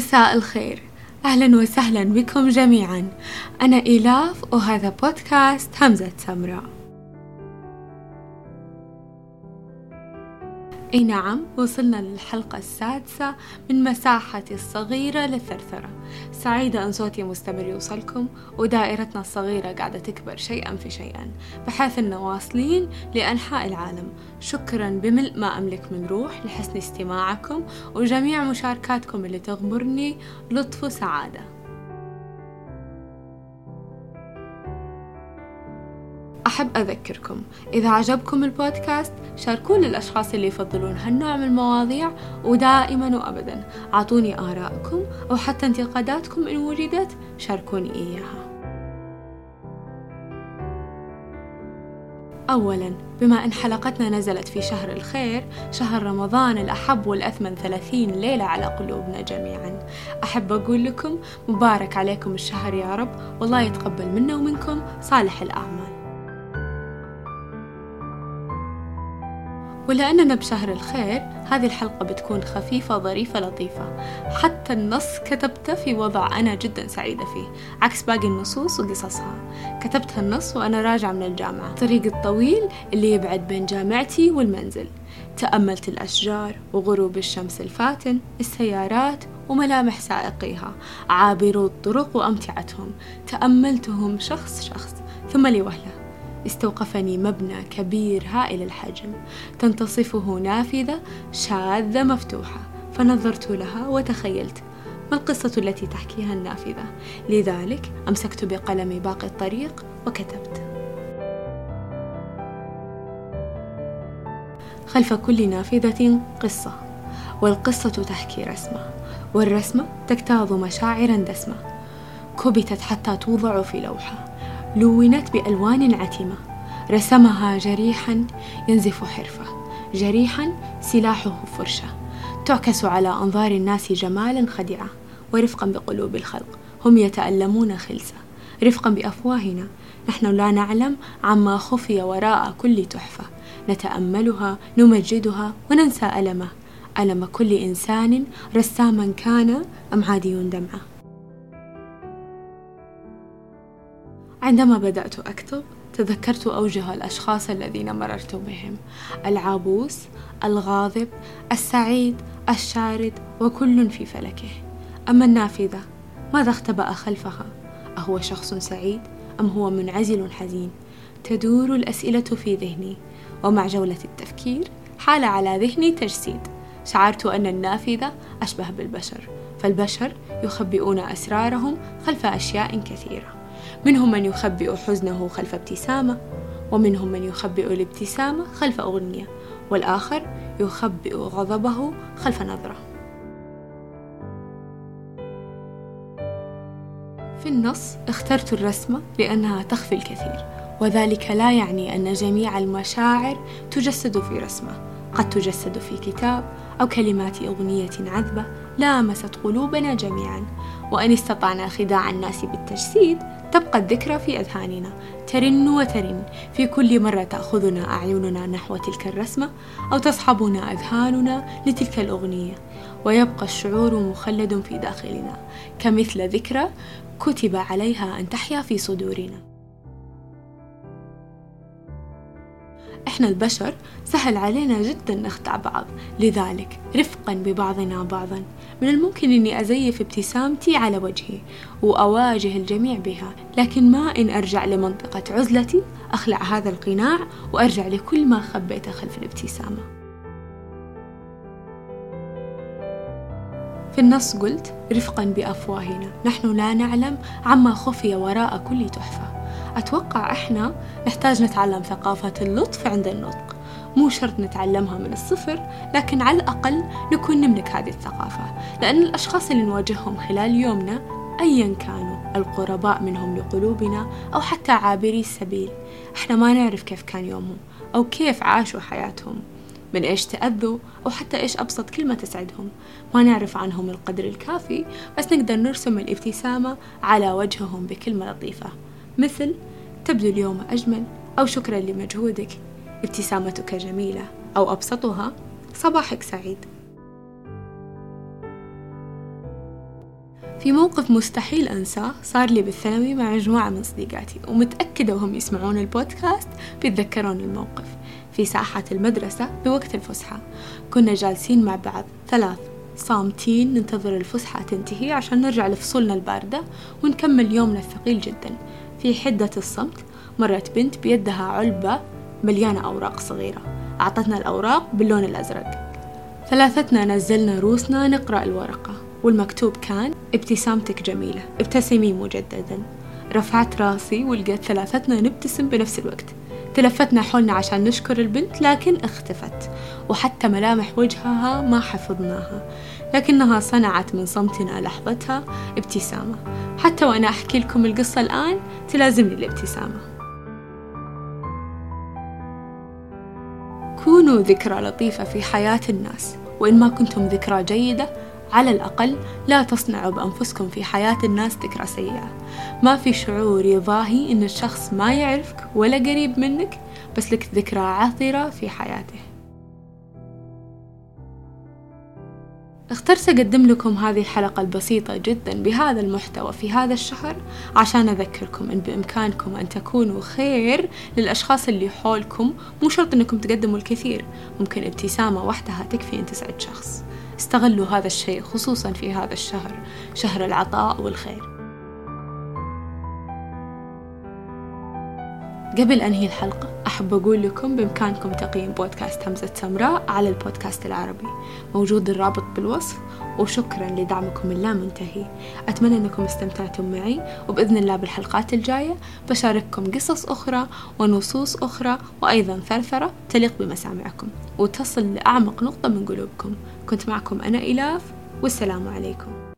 مساء الخير. أهلا وسهلا بكم جميعا. أنا إيلاف وهذا بودكاست همزة سمراء. إي نعم وصلنا للحلقة السادسة من مساحتي الصغيرة للثرثرة. سعيدة أن صوتي مستمر يوصلكم ودائرتنا الصغيرة قاعدة تكبر شيئا في شيئا. بحيث أننا واصلين لأنحاء العالم. شكرا بملء ما أملك من روح لحسن استماعكم وجميع مشاركاتكم اللي تغمرني لطف وسعادة. أحب أذكركم. إذا عجبكم البودكاست شاركوه للأشخاص اللي يفضلون هالنوع من المواضيع ودائما وأبدا. أعطوني آراءكم أو حتى انتقاداتكم إن وجدت شاركوني إياها. أولا بما أن حلقتنا نزلت في شهر الخير شهر رمضان الأحب والأثمن ثلاثين ليلة على قلوبنا جميعا. أحب أقول لكم مبارك عليكم الشهر يا رب والله يتقبل منا ومنكم صالح الأعمال. ولأننا بشهر الخير هذه الحلقة بتكون خفيفة ظريفة لطيفة. حتى النص كتبته في وضع أنا جدا سعيدة فيه عكس باقي النصوص وقصصها. كتبت هالنص وأنا راجعة من الجامعة. طريق الطويل اللي يبعد بين جامعتي والمنزل. تأملت الأشجار وغروب الشمس الفاتن السيارات وملامح سائقيها. عابرو الطرق وأمتعتهم. تأملتهم شخص شخص ثم لوهلة. استوقفني مبنى كبير هائل الحجم. تنتصفه نافذة شاذة مفتوحة. فنظرت لها وتخيلت ما القصة التي تحكيها النافذة؟ لذلك أمسكت بقلمي باقي الطريق وكتبت. خلف كل نافذة قصة والقصة تحكي رسمة والرسمة تجتاظ مشاعرا دسمة. كبتت حتى توضع في لوحة. لونت بألوان عتمة رسمها جريحا ينزف حرفة. جريحا سلاحه فرشة. تعكس على أنظار الناس جمالا خدعة ورفقا بقلوب الخلق. هم يتألمون خلسة. رفقا بأفواهنا. نحن لا نعلم عما خفي وراء كل تحفة. نتأملها نمجدها وننسى ألمه. ألم كل إنسان رساما كان أم عادي دمعة. عندما بدأت أكتب تذكرت أوجه الأشخاص الذين مررت بهم. العابوس الغاضب السعيد الشارد وكل في فلكه. أما النافذة ماذا اختبأ خلفها؟ أهو شخص سعيد أم هو منعزل حزين؟ تدور الأسئلة في ذهني. ومع جولة التفكير حال على ذهني تجسيد. شعرت أن النافذة أشبه بالبشر فالبشر يخبئون أسرارهم خلف أشياء كثيرة. منهم من يخبئ حزنه خلف ابتسامة ومنهم من يخبئ الابتسامة خلف أغنية والآخر يخبئ غضبه خلف نظرة. في النص اخترت الرسمة لأنها تخفي الكثير وذلك لا يعني أن جميع المشاعر تجسد في رسمة. قد تجسد في كتاب أو كلمات أغنية عذبة لامست قلوبنا جميعا وأن استطعنا خداع الناس بالتجسيد تبقى الذكرى في أذهاننا. ترن وترن. في كل مرة تأخذنا أعيننا نحو تلك الرسمة أو تصحبنا أذهاننا لتلك الأغنية. ويبقى الشعور مخلد في داخلنا. كمثل ذكرى كتب عليها أن تحيا في صدورنا. إحنا البشر سهل علينا جدا نخدع بعض لذلك رفقا ببعضنا بعضا. من الممكن أني أزيف ابتسامتي على وجهي وأواجه الجميع بها لكن ما إن أرجع لمنطقة عزلتي أخلع هذا القناع وأرجع لكل ما خبيته خلف الابتسامة. في النص قلت رفقا بأفواهنا نحن لا نعلم عما خفي وراء كل تحفة. أتوقع إحنا نحتاج نتعلم ثقافة اللطف عند النطق. مو شرط نتعلمها من الصفر لكن على الأقل نكون نملك هذه الثقافة لأن الأشخاص اللي نواجههم خلال يومنا أيا كانوا القرباء منهم لقلوبنا أو حتى عابري السبيل. إحنا ما نعرف كيف كان يومهم أو كيف عاشوا حياتهم. من إيش تأذوا أو حتى إيش أبسط كلمة تسعدهم. ما نعرف عنهم القدر الكافي بس نقدر نرسم الابتسامة على وجههم بكلمة لطيفة. مثل تبدو اليوم أجمل أو شكرا لمجهودك. ابتسامتك جميلة أو أبسطها صباحك سعيد. في موقف مستحيل أنساه صار لي بالثانوي مع مجموعة من صديقاتي ومتأكدة وهم يسمعون البودكاست بيتذكرون الموقف. في ساحة المدرسة بوقت الفسحة كنا جالسين مع بعض. ثلاث صامتين ننتظر الفسحة تنتهي عشان نرجع لفصولنا الباردة ونكمل يومنا الثقيل جدا. في حدة الصمت مرت بنت بيدها علبة مليانة أوراق صغيرة. أعطتنا الأوراق باللون الأزرق. ثلاثتنا نزلنا روسنا نقرأ الورقة والمكتوب كان ابتسامتك جميلة ابتسمي مجددا. رفعت راسي ولقيت ثلاثتنا نبتسم بنفس الوقت. تلفتنا حولنا عشان نشكر البنت لكن اختفت وحتى ملامح وجهها ما حفظناها. لكنها صنعت من صمتنا لحظتها ابتسامة. حتى وأنا أحكي لكم القصة الآن تلازمني الابتسامة. كونوا ذكرى لطيفة في حياة الناس وإن ما كنتم ذكرى جيدة على الأقل لا تصنعوا بأنفسكم في حياة الناس ذكرى سيئة. ما في شعور يضاهي إن الشخص ما يعرفك ولا قريب منك بس لك ذكرى عاثرة في حياته. اخترت أقدم لكم هذه الحلقة البسيطة جدا بهذا المحتوى في هذا الشهر عشان أذكركم إن بإمكانكم أن تكونوا خير للأشخاص اللي حولكم مو شرط إنكم تقدموا الكثير ممكن ابتسامة وحدها تكفي أن تسعد شخص. استغلوا هذا الشيء خصوصا في هذا الشهر شهر العطاء والخير. قبل أنهي الحلقة أحب أقول لكم بإمكانكم تقييم بودكاست همزة سمراء على البودكاست العربي. موجود الرابط بالوصف وشكرا لدعمكم اللامنتهي أتمنى أنكم استمتعتم معي وبإذن الله بالحلقات الجاية بشارككم قصص أخرى ونصوص أخرى وأيضا ثرثرة تليق بمسامعكم. وتصل لأعمق نقطة من قلوبكم. كنت معكم أنا إلاف والسلام عليكم.